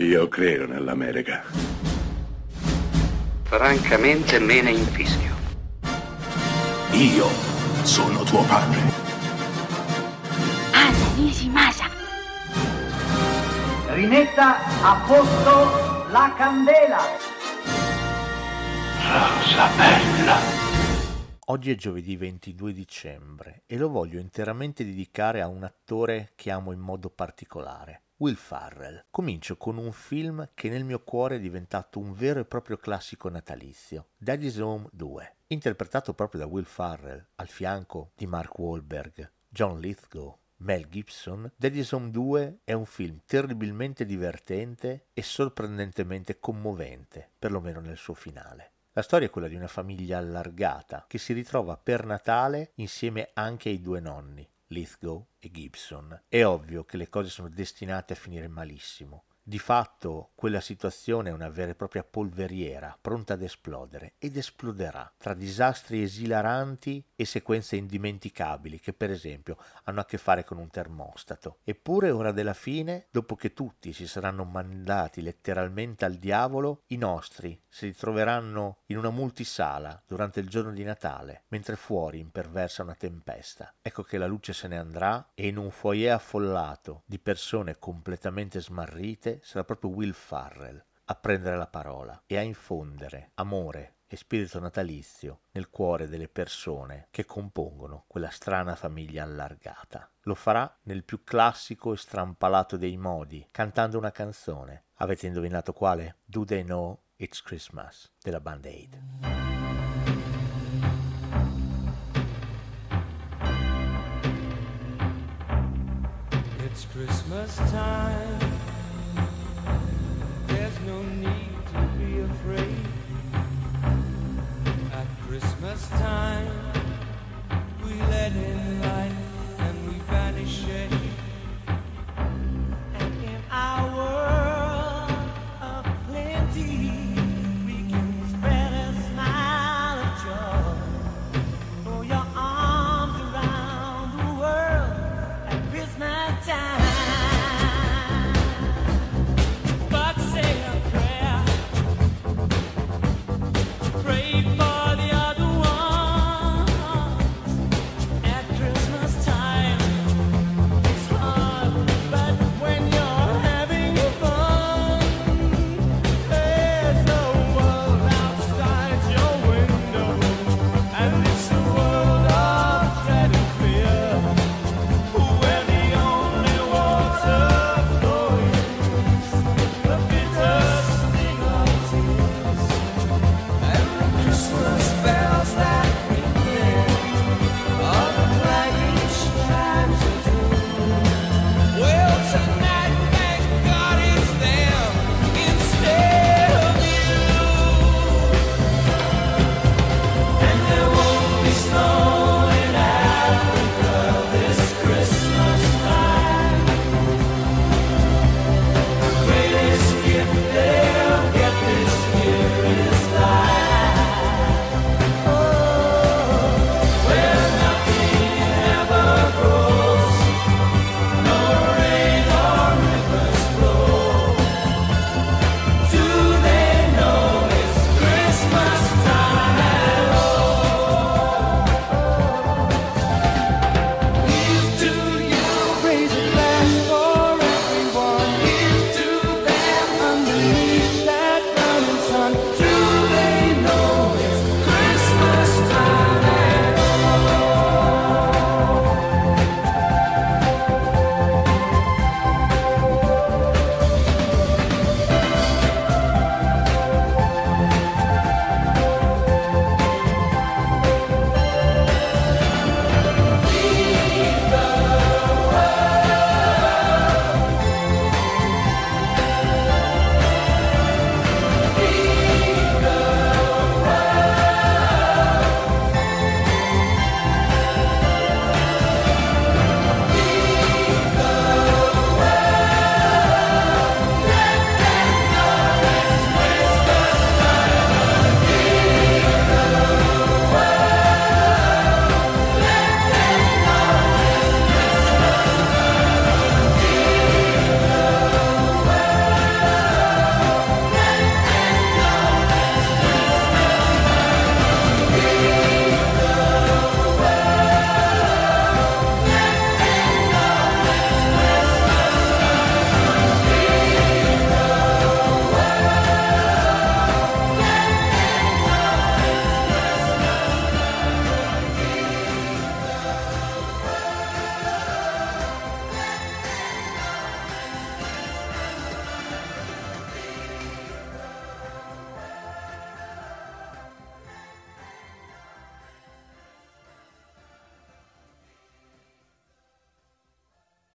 Io credo nell'America. Francamente me ne infischio. Io sono tuo padre. Anna Nishimasa. Rimetta a posto la candela. Rosa bella. Oggi è giovedì 22 dicembre e lo voglio interamente dedicare a un attore che amo in modo particolare, Will Farrell. Comincio con un film che nel mio cuore è diventato un vero e proprio classico natalizio, Daddy's Home 2, interpretato proprio da Will Farrell, al fianco di Mark Wahlberg, John Lithgow, Mel Gibson, Daddy's Home 2 è un film terribilmente divertente e sorprendentemente commovente, perlomeno nel suo finale. La storia è quella di una famiglia allargata che si ritrova per Natale insieme anche ai due nonni, Lithgow e Gibson. È ovvio che le cose sono destinate a finire malissimo. Di fatto quella situazione è una vera e propria polveriera, pronta ad esplodere, ed esploderà tra disastri esilaranti e sequenze indimenticabili che per esempio hanno a che fare con un termostato. Eppure ora della fine, dopo che tutti si saranno mandati letteralmente al diavolo, i nostri si ritroveranno in una multisala durante il giorno di Natale, mentre fuori imperversa una tempesta. Ecco che la luce se ne andrà e in un foyer affollato di persone completamente smarrite sarà proprio Will Farrell a prendere la parola e a infondere amore e spirito natalizio nel cuore delle persone che compongono quella strana famiglia allargata. Lo farà nel più classico e strampalato dei modi, cantando una canzone. Avete indovinato quale? Do They Know It's Christmas della Band Aid. It's Christmas time. no need to be afraid. At Christmas time.